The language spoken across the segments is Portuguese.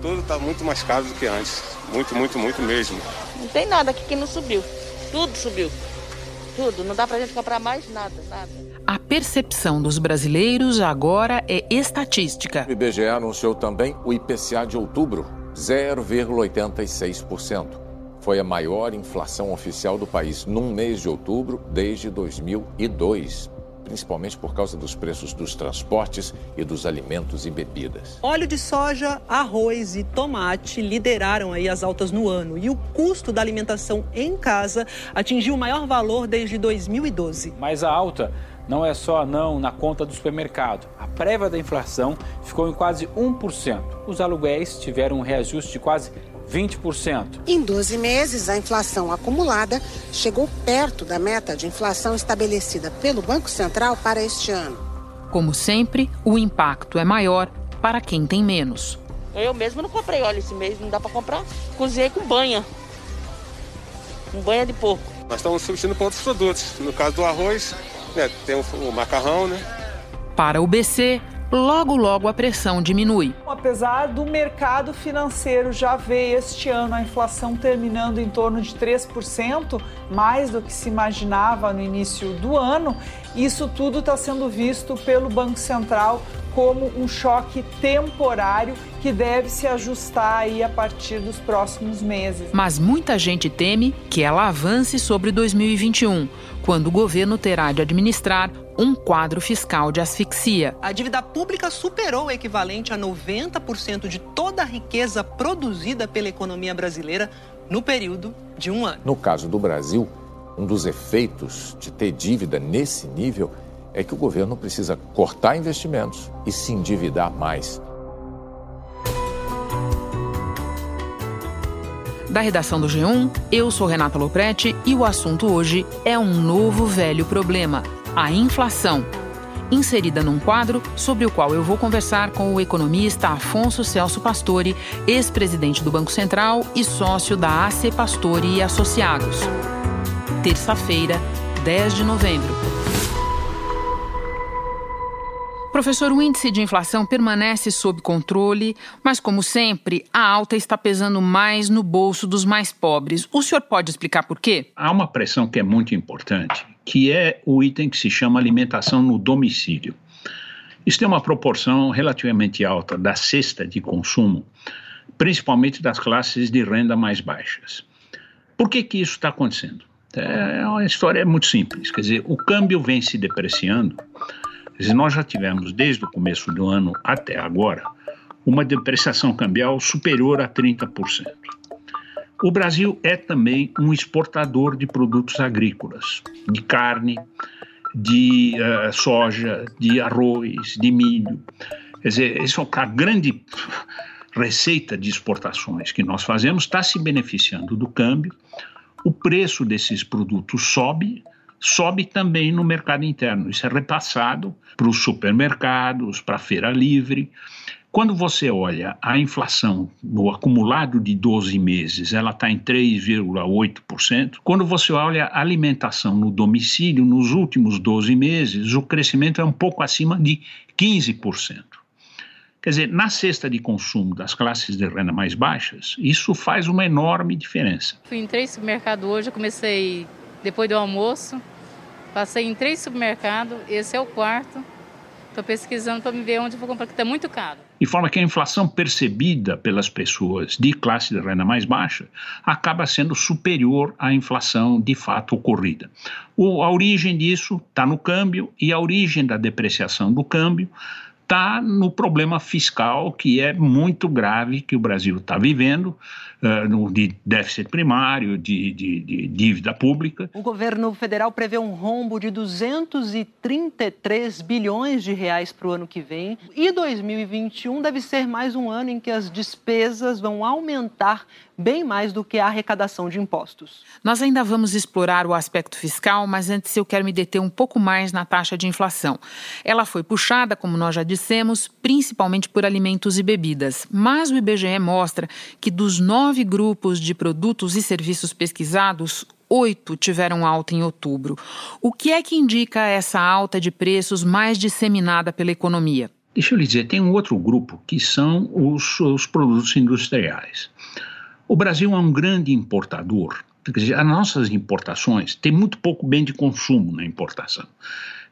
Tudo está muito mais caro do que antes. Muito, muito, muito mesmo. Não tem nada aqui que não subiu. Tudo subiu. Tudo. Não dá pra gente comprar mais nada, nada. A percepção dos brasileiros agora é estatística. O IBGE anunciou também o IPCA de outubro, 0,86%. Foi a maior inflação oficial do país num mês de outubro desde 2002 principalmente por causa dos preços dos transportes e dos alimentos e bebidas. Óleo de soja, arroz e tomate lideraram aí as altas no ano e o custo da alimentação em casa atingiu o maior valor desde 2012. Mas a alta não é só não na conta do supermercado. A prévia da inflação ficou em quase 1%. Os aluguéis tiveram um reajuste de quase 20%. Em 12 meses, a inflação acumulada chegou perto da meta de inflação estabelecida pelo Banco Central para este ano. Como sempre, o impacto é maior para quem tem menos. Eu mesmo não comprei óleo esse mês, não dá para comprar. Cozinhei com banha. Com banha de porco. Nós estamos substituindo com outros produtos. No caso do arroz, né, tem o, o macarrão, né? Para o BC, logo logo a pressão diminui. Apesar do mercado financeiro já ver este ano a inflação terminando em torno de 3%, mais do que se imaginava no início do ano, isso tudo está sendo visto pelo Banco Central como um choque temporário que deve se ajustar aí a partir dos próximos meses. Mas muita gente teme que ela avance sobre 2021, quando o governo terá de administrar um quadro fiscal de asfixia. A dívida pública superou o equivalente a 90% de toda a riqueza produzida pela economia brasileira no período de um ano. No caso do Brasil, um dos efeitos de ter dívida nesse nível é que o governo precisa cortar investimentos e se endividar mais. Da redação do G1, eu sou Renata Loprete e o assunto hoje é um novo velho problema a inflação, inserida num quadro sobre o qual eu vou conversar com o economista Afonso Celso Pastore, ex-presidente do Banco Central e sócio da AC Pastore e Associados. Terça-feira, 10 de novembro. Professor, o índice de inflação permanece sob controle, mas, como sempre, a alta está pesando mais no bolso dos mais pobres. O senhor pode explicar por quê? Há uma pressão que é muito importante, que é o item que se chama alimentação no domicílio. Isso tem uma proporção relativamente alta da cesta de consumo, principalmente das classes de renda mais baixas. Por que, que isso está acontecendo? É uma história muito simples. Quer dizer, o câmbio vem se depreciando nós já tivemos, desde o começo do ano até agora, uma depreciação cambial superior a 30%. O Brasil é também um exportador de produtos agrícolas, de carne, de uh, soja, de arroz, de milho. Quer dizer, isso, é a grande receita de exportações que nós fazemos está se beneficiando do câmbio. O preço desses produtos sobe, sobe também no mercado interno. Isso é repassado para os supermercados, para a feira livre. Quando você olha a inflação no acumulado de 12 meses, ela está em 3,8%. Quando você olha a alimentação no domicílio, nos últimos 12 meses, o crescimento é um pouco acima de 15%. Quer dizer, na cesta de consumo das classes de renda mais baixas, isso faz uma enorme diferença. Fui em três supermercados hoje, comecei depois do almoço. Passei em três supermercados, esse é o quarto. Estou pesquisando para me ver onde vou comprar, porque está muito caro. De forma que a inflação percebida pelas pessoas de classe de renda mais baixa acaba sendo superior à inflação de fato ocorrida. O, a origem disso está no câmbio e a origem da depreciação do câmbio está no problema fiscal que é muito grave que o Brasil está vivendo, uh, de déficit primário, de, de, de, dívida pública. O governo federal prevê um rombo de 233 bilhões de reais para o ano que vem. E 2021 deve ser mais um ano em que as despesas vão aumentar bem mais do que a arrecadação de impostos. Nós ainda vamos explorar o aspecto fiscal, mas antes eu quero me deter um pouco mais na taxa de inflação. Ela foi puxada, como nós já dissemos, principalmente por alimentos e bebidas, mas o IBGE mostra que dos nove grupos de produtos e serviços pesquisados, oito tiveram alta em outubro. O que é que indica essa alta de preços mais disseminada pela economia? Deixa eu lhe dizer, tem um outro grupo que são os, os produtos industriais. O Brasil é um grande importador. Quer dizer, as nossas importações têm muito pouco bem de consumo na importação.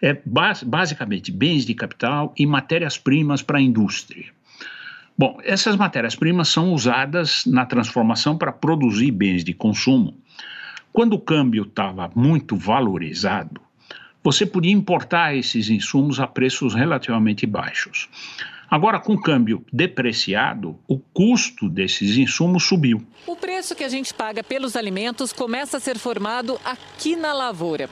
É basicamente bens de capital e matérias-primas para a indústria. Bom, essas matérias-primas são usadas na transformação para produzir bens de consumo. Quando o câmbio estava muito valorizado, você podia importar esses insumos a preços relativamente baixos. Agora, com o câmbio depreciado, o custo desses insumos subiu. O preço que a gente paga pelos alimentos começa a ser formado aqui na lavoura.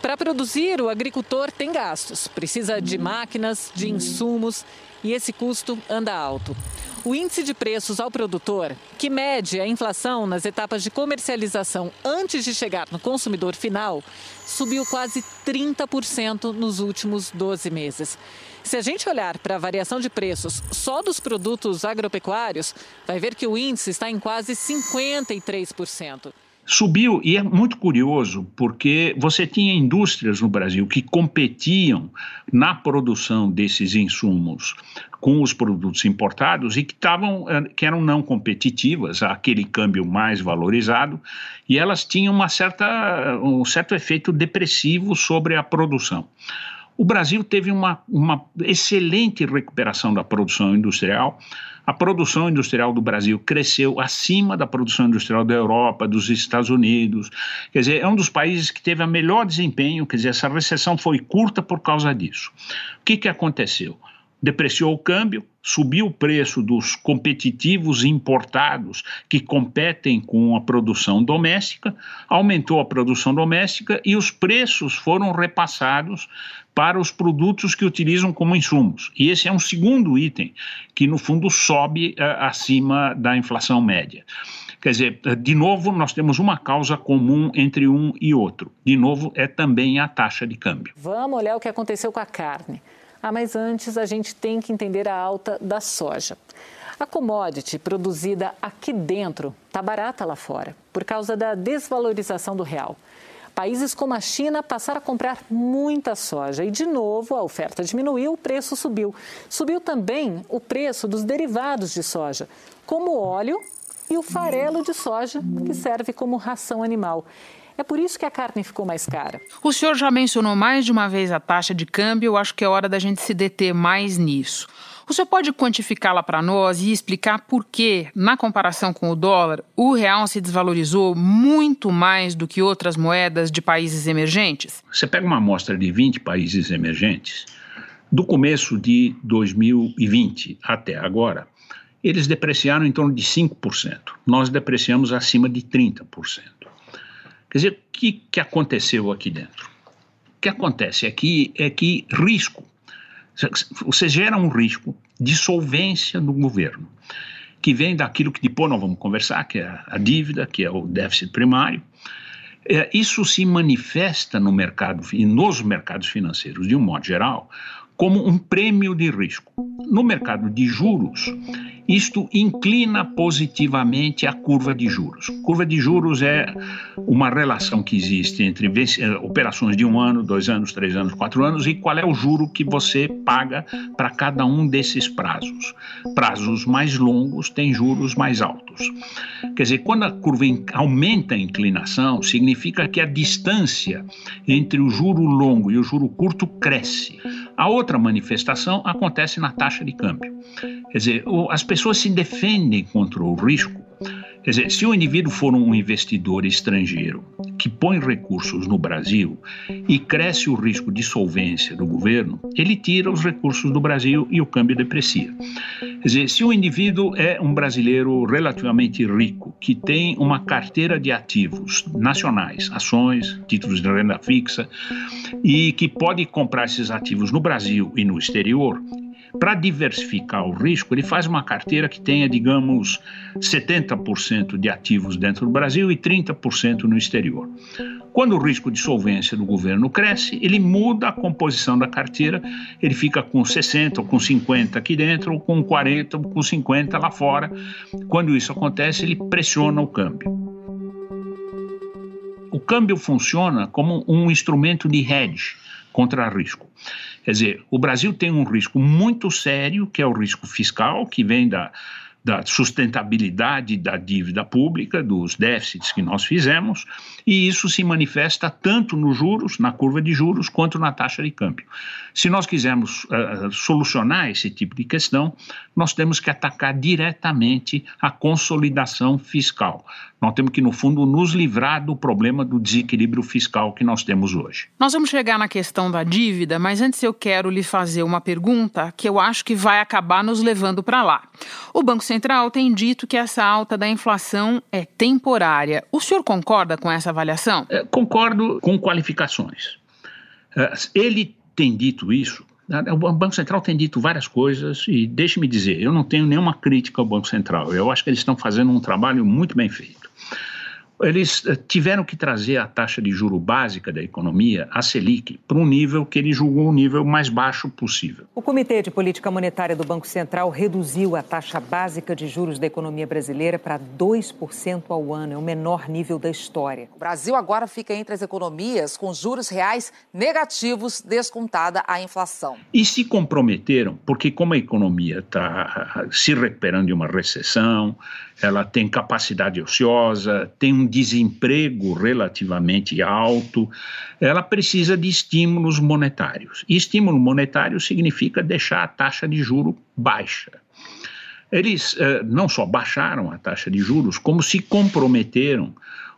Para produzir, o agricultor tem gastos, precisa de máquinas, de insumos e esse custo anda alto. O índice de preços ao produtor, que mede a inflação nas etapas de comercialização antes de chegar no consumidor final, subiu quase 30% nos últimos 12 meses. Se a gente olhar para a variação de preços só dos produtos agropecuários, vai ver que o índice está em quase 53%. Subiu e é muito curioso porque você tinha indústrias no Brasil que competiam na produção desses insumos com os produtos importados e que estavam eh, que eram não competitivas, aquele câmbio mais valorizado, e elas tinham uma certa, um certo efeito depressivo sobre a produção. O Brasil teve uma, uma excelente recuperação da produção industrial. A produção industrial do Brasil cresceu acima da produção industrial da Europa, dos Estados Unidos. Quer dizer, é um dos países que teve a melhor desempenho. Quer dizer, essa recessão foi curta por causa disso. O que, que aconteceu? Depreciou o câmbio, subiu o preço dos competitivos importados que competem com a produção doméstica, aumentou a produção doméstica e os preços foram repassados para os produtos que utilizam como insumos. E esse é um segundo item que, no fundo, sobe uh, acima da inflação média. Quer dizer, de novo, nós temos uma causa comum entre um e outro. De novo, é também a taxa de câmbio. Vamos olhar o que aconteceu com a carne. Ah, mas antes a gente tem que entender a alta da soja. A commodity produzida aqui dentro está barata lá fora, por causa da desvalorização do real. Países como a China passaram a comprar muita soja e, de novo, a oferta diminuiu, o preço subiu. Subiu também o preço dos derivados de soja, como o óleo e o farelo de soja, que serve como ração animal. É por isso que a carne ficou mais cara. O senhor já mencionou mais de uma vez a taxa de câmbio, eu acho que é hora da gente se deter mais nisso. O senhor pode quantificá-la para nós e explicar por que, na comparação com o dólar, o real se desvalorizou muito mais do que outras moedas de países emergentes? Você pega uma amostra de 20 países emergentes, do começo de 2020 até agora, eles depreciaram em torno de 5%. Nós depreciamos acima de 30%. Quer dizer, o que, que aconteceu aqui dentro? O que acontece aqui é que risco, você gera um risco de solvência do governo, que vem daquilo que depois nós vamos conversar, que é a dívida, que é o déficit primário. É, isso se manifesta no mercado e nos mercados financeiros, de um modo geral, como um prêmio de risco. No mercado de juros, isto inclina positivamente a curva de juros. Curva de juros é uma relação que existe entre eh, operações de um ano, dois anos, três anos, quatro anos e qual é o juro que você paga para cada um desses prazos. Prazos mais longos têm juros mais altos. Quer dizer, quando a curva aumenta a inclinação, significa que a distância entre o juro longo e o juro curto cresce. A outra manifestação acontece na taxa de câmbio. Quer dizer, as pessoas se defendem contra o risco Quer dizer, se o indivíduo for um investidor estrangeiro que põe recursos no Brasil e cresce o risco de solvência do governo, ele tira os recursos do Brasil e o câmbio deprecia. Quer dizer, se o indivíduo é um brasileiro relativamente rico, que tem uma carteira de ativos nacionais, ações, títulos de renda fixa, e que pode comprar esses ativos no Brasil e no exterior, para diversificar o risco, ele faz uma carteira que tenha, digamos, 70% de ativos dentro do Brasil e 30% no exterior. Quando o risco de solvência do governo cresce, ele muda a composição da carteira, ele fica com 60 ou com 50 aqui dentro, ou com 40 ou com 50 lá fora. Quando isso acontece, ele pressiona o câmbio. O câmbio funciona como um instrumento de hedge contra risco. Quer dizer, o Brasil tem um risco muito sério, que é o risco fiscal, que vem da, da sustentabilidade da dívida pública, dos déficits que nós fizemos, e isso se manifesta tanto nos juros, na curva de juros, quanto na taxa de câmbio. Se nós quisermos uh, solucionar esse tipo de questão, nós temos que atacar diretamente a consolidação fiscal. Nós temos que, no fundo, nos livrar do problema do desequilíbrio fiscal que nós temos hoje. Nós vamos chegar na questão da dívida, mas antes eu quero lhe fazer uma pergunta que eu acho que vai acabar nos levando para lá. O Banco tem dito que essa alta da inflação é temporária. O senhor concorda com essa avaliação? É, concordo com qualificações. É, ele tem dito isso. Né, o Banco Central tem dito várias coisas e deixe-me dizer, eu não tenho nenhuma crítica ao Banco Central. Eu acho que eles estão fazendo um trabalho muito bem feito eles eh, tiveram que trazer a taxa de juro básica da economia, a Selic, para um nível que ele julgou o nível mais baixo possível. O Comitê de Política Monetária do Banco Central reduziu a taxa básica de juros da economia brasileira para 2% ao ano, é o menor nível da história. O Brasil agora fica entre as economias com juros reais negativos, descontada a inflação. E se comprometeram, porque como a economia está se recuperando de uma recessão, ela tem capacidade ociosa, tem um desemprego relativamente alto, ela precisa de estímulos monetários. E estímulo monetário significa deixar a taxa de juro baixa. Eles eh, não só baixaram a taxa de juros, como se comprometeram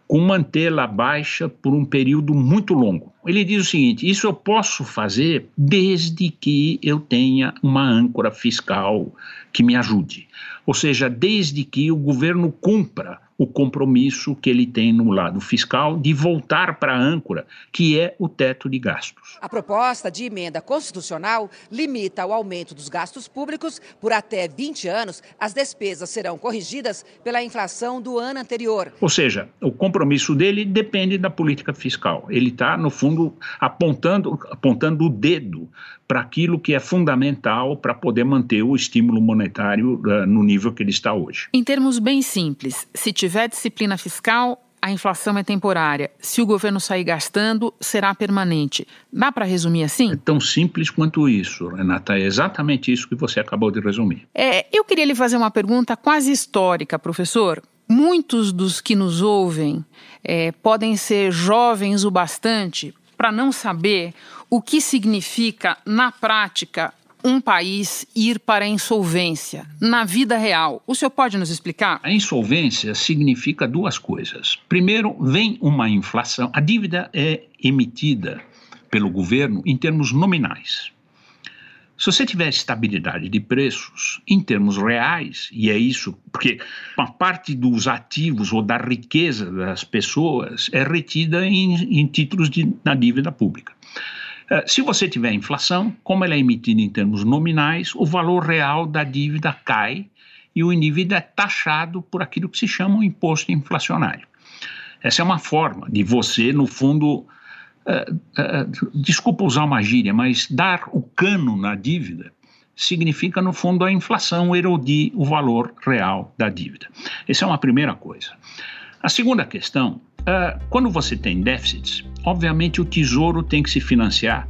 com mantê-la baixa por um período muito longo. Ele diz o seguinte: isso eu posso fazer desde que eu tenha uma âncora fiscal que me ajude. Ou seja, desde que o governo cumpra o compromisso que ele tem no lado fiscal de voltar para a âncora, que é o teto de gastos. A proposta de emenda constitucional limita o aumento dos gastos públicos por até 20 anos. As despesas serão corrigidas pela inflação do ano anterior. Ou seja, o compromisso dele depende da política fiscal. Ele está, no fundo, apontando, apontando o dedo para aquilo que é fundamental para poder manter o estímulo monetário uh, no nível que ele está hoje. Em termos bem simples, se tiver disciplina fiscal, a inflação é temporária. Se o governo sair gastando, será permanente. Dá para resumir assim? É tão simples quanto isso, Renata. É exatamente isso que você acabou de resumir. É, eu queria lhe fazer uma pergunta quase histórica, professor. Muitos dos que nos ouvem é, podem ser jovens o bastante para não saber o que significa, na prática, um país ir para a insolvência na vida real. O senhor pode nos explicar? A insolvência significa duas coisas. Primeiro, vem uma inflação. A dívida é emitida pelo governo em termos nominais. Se você tiver estabilidade de preços em termos reais, e é isso, porque uma parte dos ativos ou da riqueza das pessoas é retida em, em títulos de, na dívida pública. Uh, se você tiver inflação, como ela é emitida em termos nominais, o valor real da dívida cai e o indivíduo é taxado por aquilo que se chama um imposto inflacionário. Essa é uma forma de você, no fundo, uh, uh, desculpa usar uma gíria, mas dar o cano na dívida significa, no fundo, a inflação erodir o valor real da dívida. Essa é uma primeira coisa. A segunda questão, quando você tem déficits, obviamente o tesouro tem que se financiar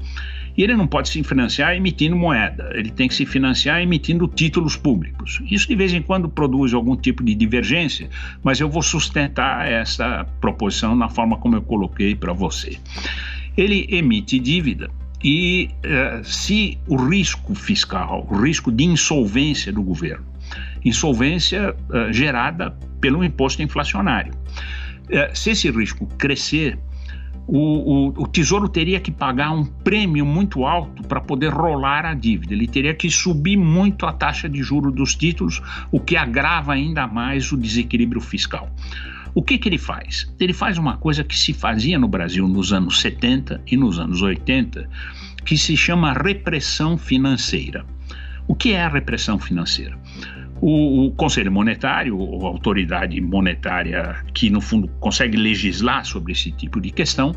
e ele não pode se financiar emitindo moeda, ele tem que se financiar emitindo títulos públicos. Isso de vez em quando produz algum tipo de divergência, mas eu vou sustentar essa proposição na forma como eu coloquei para você. Ele emite dívida e uh, se o risco fiscal, o risco de insolvência do governo, insolvência uh, gerada pelo imposto inflacionário, uh, se esse risco crescer, o, o, o, Tesouro teria que pagar um prêmio muito alto para poder rolar a dívida. Ele teria que subir muito a taxa de juro dos títulos, o que agrava ainda mais o desequilíbrio fiscal. O que, que ele faz? Ele faz uma coisa que se fazia no Brasil nos anos 70 e nos anos 80, que se chama repressão financeira. O que é a repressão financeira? O, o, Conselho Monetário, ou autoridade monetária que, no fundo, consegue legislar sobre esse tipo de questão,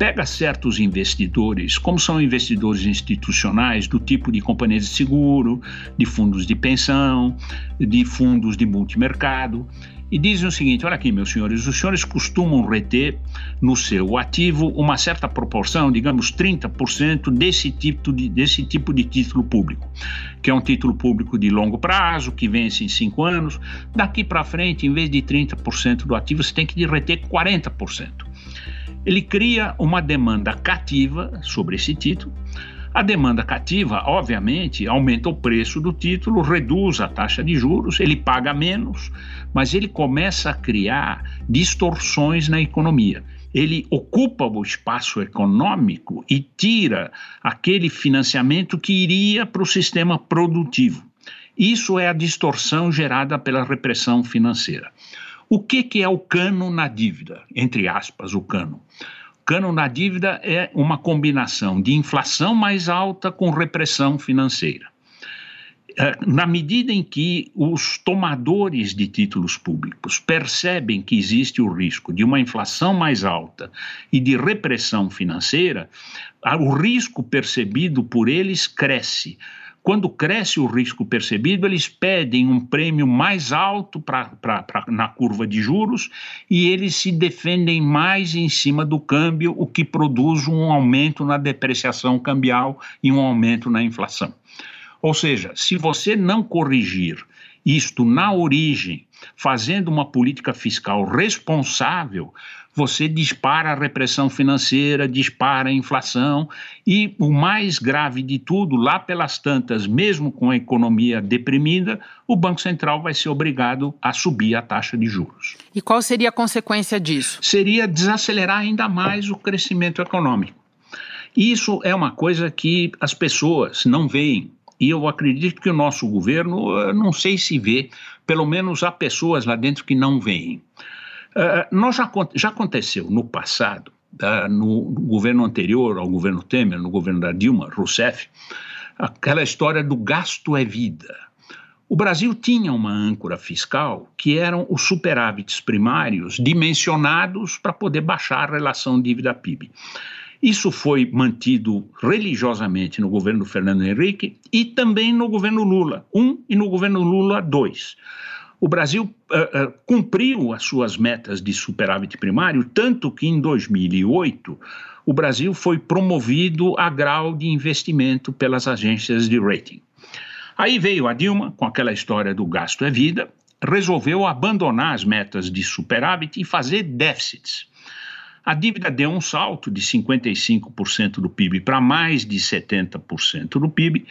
pega certos investidores, como são investidores institucionais do tipo de companhias de seguro, de fundos de pensão, de fundos de multimercado, e dizem o seguinte: olha aqui, meus senhores, os senhores costumam reter no seu ativo uma certa proporção, digamos 30% desse tipo de, desse tipo de título público, que é um título público de longo prazo, que vence em cinco anos. Daqui para frente, em vez de 30% do ativo, você tem que reter 40%. Ele cria uma demanda cativa sobre esse título a demanda cativa, obviamente, aumenta o preço do título, reduz a taxa de juros, ele paga menos, mas ele começa a criar distorções na economia. Ele ocupa o espaço econômico e tira aquele financiamento que iria para o sistema produtivo. Isso é a distorção gerada pela repressão financeira. O que, que é o cano na dívida? Entre aspas, o cano cano na dívida é uma combinação de inflação mais alta com repressão financeira. É, na medida em que os tomadores de títulos públicos percebem que existe o risco de uma inflação mais alta e de repressão financeira, o risco percebido por eles cresce quando cresce o risco percebido, eles pedem um prêmio mais alto pra, pra, pra, na curva de juros e eles se defendem mais em cima do câmbio, o que produz um aumento na depreciação cambial e um aumento na inflação. Ou seja, se você não corrigir isto na origem, fazendo uma política fiscal responsável, você dispara a repressão financeira, dispara a inflação e o mais grave de tudo, lá pelas tantas, mesmo com a economia deprimida, o Banco Central vai ser obrigado a subir a taxa de juros. E qual seria a consequência disso? Seria desacelerar ainda mais o crescimento econômico. Isso é uma coisa que as pessoas não veem. E eu acredito que o nosso governo, não sei se vê, pelo menos há pessoas lá dentro que não veem. Uh, nós já, já aconteceu no passado, uh, no governo anterior ao governo Temer, no governo da Dilma Rousseff, aquela história do gasto é vida. O Brasil tinha uma âncora fiscal que eram os superávites primários dimensionados para poder baixar a relação dívida-PIB. Isso foi mantido religiosamente no governo Fernando Henrique e também no governo Lula 1 um, e no governo Lula 2 o Brasil uh, uh, cumpriu as suas metas de superávit primário, tanto que em 2008 o Brasil foi promovido a grau de investimento pelas agências de rating. Aí veio a Dilma, com aquela história do gasto é vida, resolveu abandonar as metas de superávit e fazer déficits. A dívida deu um salto de 55% do PIB para mais de 70% do PIB,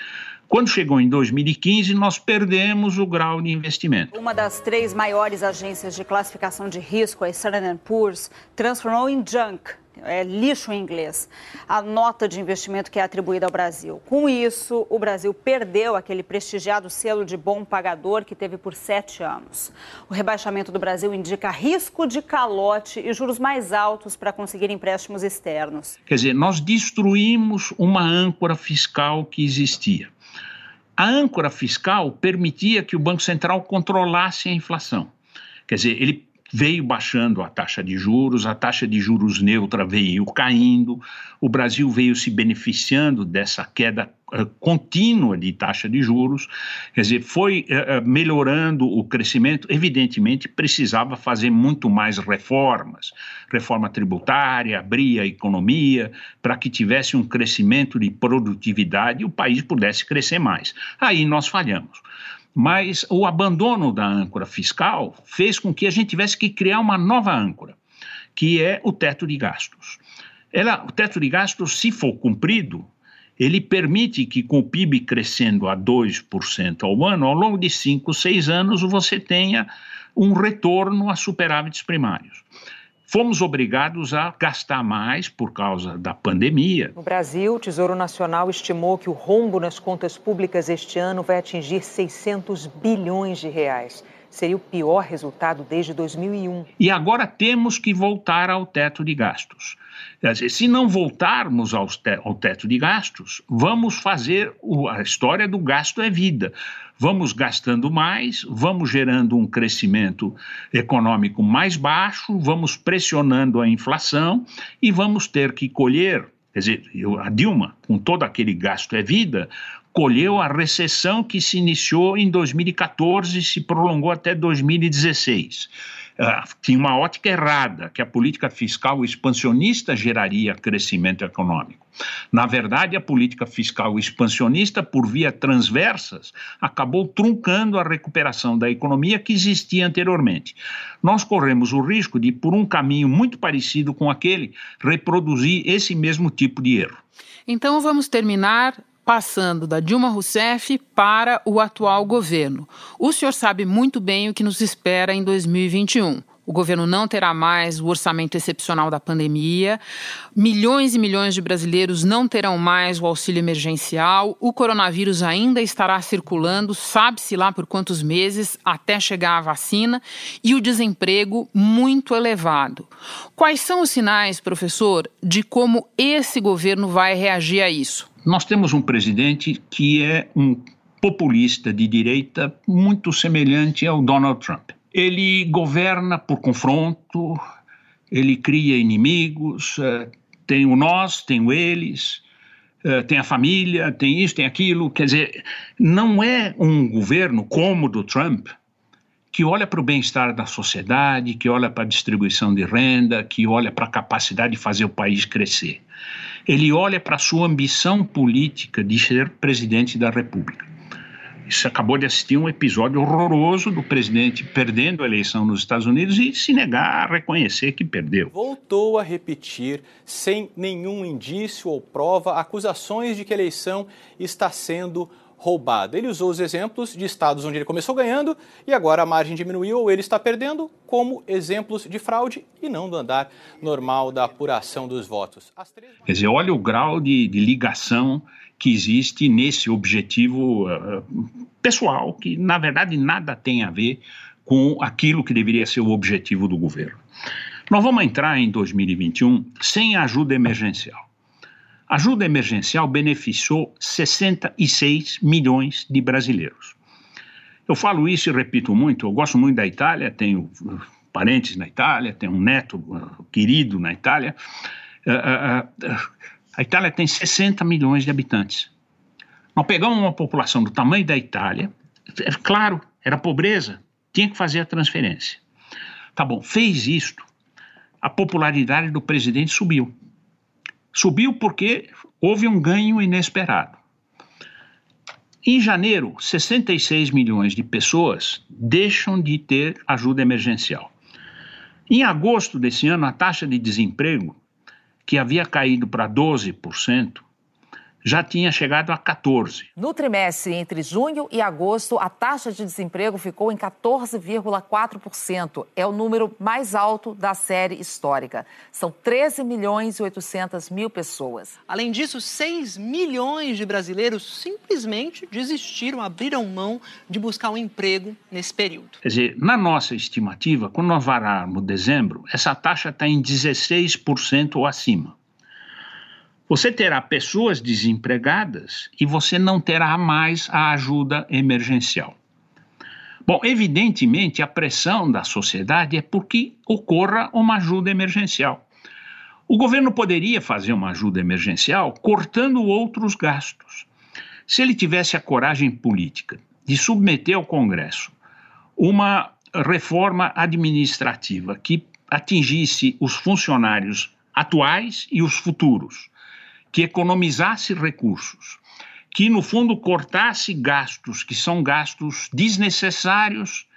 quando chegou em 2015, nós perdemos o grau de investimento. Uma das três maiores agências de classificação de risco, a Standard Poor's, transformou em junk, é lixo em inglês, a nota de investimento que é atribuída ao Brasil. Com isso, o Brasil perdeu aquele prestigiado selo de bom pagador que teve por sete anos. O rebaixamento do Brasil indica risco de calote e juros mais altos para conseguir empréstimos externos. Quer dizer, nós destruímos uma âncora fiscal que existia. A âncora fiscal permitia que o Banco Central controlasse a inflação. Quer dizer, ele veio baixando a taxa de juros, a taxa de juros neutra veio caindo, o Brasil veio se beneficiando dessa queda uh, contínua de taxa de juros, quer dizer, foi uh, melhorando o crescimento. Evidentemente, precisava fazer muito mais reformas, reforma tributária, abrir a economia, para que tivesse um crescimento de produtividade e o país pudesse crescer mais. Aí nós falhamos. Mas o abandono da âncora fiscal fez com que a gente tivesse que criar uma nova âncora, que é o teto de gastos. Ela, o teto de gastos, se for cumprido, ele permite que, com o PIB crescendo a 2% ao ano, ao longo de 5, 6 anos, você tenha um retorno a superávites primários. Fomos obrigados a gastar mais por causa da pandemia. No Brasil, o Tesouro Nacional estimou que o rombo nas contas públicas este ano vai atingir 600 bilhões de reais. Seria o pior resultado desde 2001. E agora temos que voltar ao teto de gastos. Dizer, se não voltarmos ao teto de gastos, vamos fazer a história do gasto é vida. Vamos gastando mais, vamos gerando um crescimento econômico mais baixo, vamos pressionando a inflação e vamos ter que colher Quer dizer, a Dilma, com todo aquele gasto é vida, colheu a recessão que se iniciou em 2014 e se prolongou até 2016. Uh, tinha uma ótica errada, que a política fiscal expansionista geraria crescimento econômico. Na verdade, a política fiscal expansionista, por via transversas, acabou truncando a recuperação da economia que existia anteriormente. Nós corremos o risco de, por um caminho muito parecido com aquele, reproduzir esse mesmo tipo de erro. Então vamos terminar passando da Dilma Rousseff para o atual governo. O senhor sabe muito bem o que nos espera em 2021. O governo não terá mais o orçamento excepcional da pandemia. Milhões e milhões de brasileiros não terão mais o auxílio emergencial. O coronavírus ainda estará circulando, sabe-se lá por quantos meses, até chegar a vacina. E o desemprego muito elevado. Quais são os sinais, professor, de como esse governo vai reagir a isso? Nós temos um presidente que é um populista de direita muito semelhante ao Donald Trump. Ele governa por confronto, ele cria inimigos, eh, tem o nós, tem o eles, eh, tem a família, tem isso, tem aquilo. Quer dizer, não é um governo como o do Trump que olha para o bem-estar da sociedade, que olha para a distribuição de renda, que olha para a capacidade de fazer o país crescer ele olha para sua ambição política de ser presidente da República. Você acabou de assistir um episódio horroroso do presidente perdendo a eleição nos Estados Unidos e se negar a reconhecer que perdeu. Voltou a repetir, sem nenhum indício ou prova, acusações de que a eleição está sendo roubada. Ele usou os exemplos de estados onde ele começou ganhando e agora a margem diminuiu ou ele está perdendo como exemplos de fraude e não do andar normal da apuração dos votos. Três... Quer dizer, olha o grau de, de ligação que existe nesse objetivo uh, pessoal, que na verdade nada tem a ver com aquilo que deveria ser o objetivo do governo. Nós vamos entrar em 2021 sem ajuda emergencial. A ajuda emergencial beneficiou 66 milhões de brasileiros. Eu falo isso e repito muito, eu gosto muito da Itália, tenho uh, parentes na Itália, tenho um neto uh, querido na Itália. Uh, a Itália tem 60 milhões de habitantes. Nós pegamos uma população do tamanho da Itália, é claro, era pobreza, tinha que fazer a transferência. Tá bom, fez isto, a popularidade do presidente subiu. Subiu porque houve um ganho inesperado. Em janeiro, 66 milhões de pessoas deixam de ter ajuda emergencial. Em agosto desse ano, a taxa de desemprego, que havia caído para 12%, já tinha chegado a 14. No trimestre entre junho e agosto, a taxa de desemprego ficou em 14,4%. É o número mais alto da série histórica. São 13 milhões e 800 mil pessoas. Além disso, 6 milhões de brasileiros simplesmente desistiram, abriram mão de buscar um emprego nesse período. Quer dizer, na nossa estimativa, quando nós vararmos dezembro, essa taxa está em 16% ou acima. Você terá pessoas desempregadas e você não terá mais a ajuda emergencial. Bom, evidentemente, a pressão da sociedade é porque ocorra uma ajuda emergencial. O governo poderia fazer uma ajuda emergencial cortando outros gastos. Se ele tivesse a coragem política de submeter ao Congresso uma reforma administrativa que atingisse os funcionários atuais e os futuros, que economizasse recursos, que no fundo cortasse gastos que são gastos desnecessários,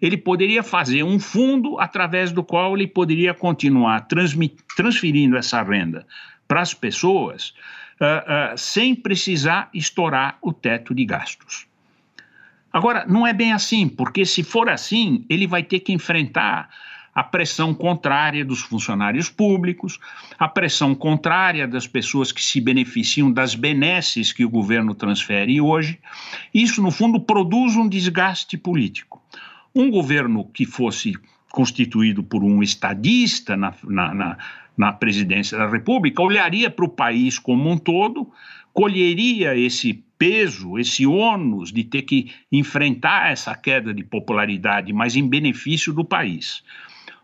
ele poderia fazer um fundo através do qual ele poderia continuar transferindo essa renda para as pessoas uh, uh, sem precisar estourar o teto de gastos. Agora, não é bem assim, porque se for assim, ele vai ter que enfrentar a pressão contrária dos funcionários públicos, a pressão contrária das pessoas que se beneficiam das benesses que o governo transfere hoje. Isso, no fundo, produz um desgaste político. Um governo que fosse constituído por um estadista na, na, na, na presidência da República olharia para o país como um todo, colheria esse peso, esse ônus de ter que enfrentar essa queda de popularidade, mas em benefício do país.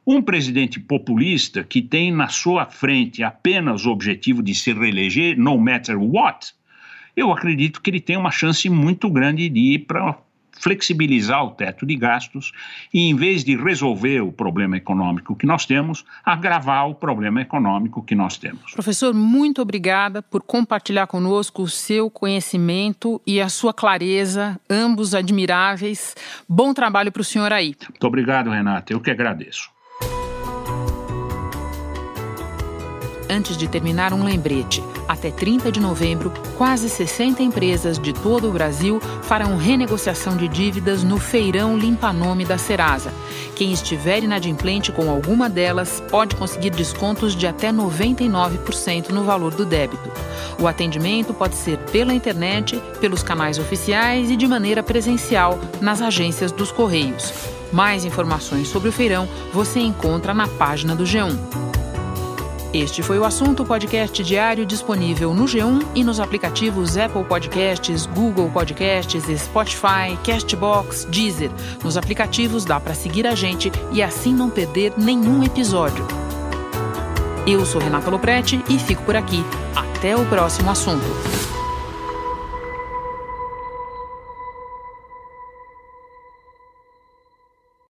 Um presidente populista que tem na sua frente apenas o objetivo de se reeleger, no matter what, eu acredito que ele tem uma chance muito grande de ir para flexibilizar o teto de gastos e, em vez de resolver o problema econômico que nós temos, agravar o problema econômico que nós temos. Professor, muito obrigada por compartilhar conosco o seu conhecimento e a sua clareza, ambos admiráveis. Bom trabalho para o senhor aí. Muito obrigado, Renata. Eu que agradeço. Antes de terminar, um lembrete. Até 30 de novembro, quase 60 empresas de todo o Brasil farão renegociação de dívidas no Feirão Limpa Nome da Serasa. Quem estiver inadimplente com alguma delas pode conseguir descontos de até 99% no valor do débito. O atendimento pode ser pela internet, pelos canais oficiais e de maneira presencial nas agências dos Correios. Mais informações sobre o feirão você encontra na página do G1. Este foi o assunto podcast diário disponível no G1 e nos aplicativos Apple Podcasts, Google Podcasts, Spotify, Castbox, Deezer. Nos aplicativos dá para seguir a gente e assim não perder nenhum episódio. Eu sou Renata Loprete e fico por aqui. Até o próximo assunto.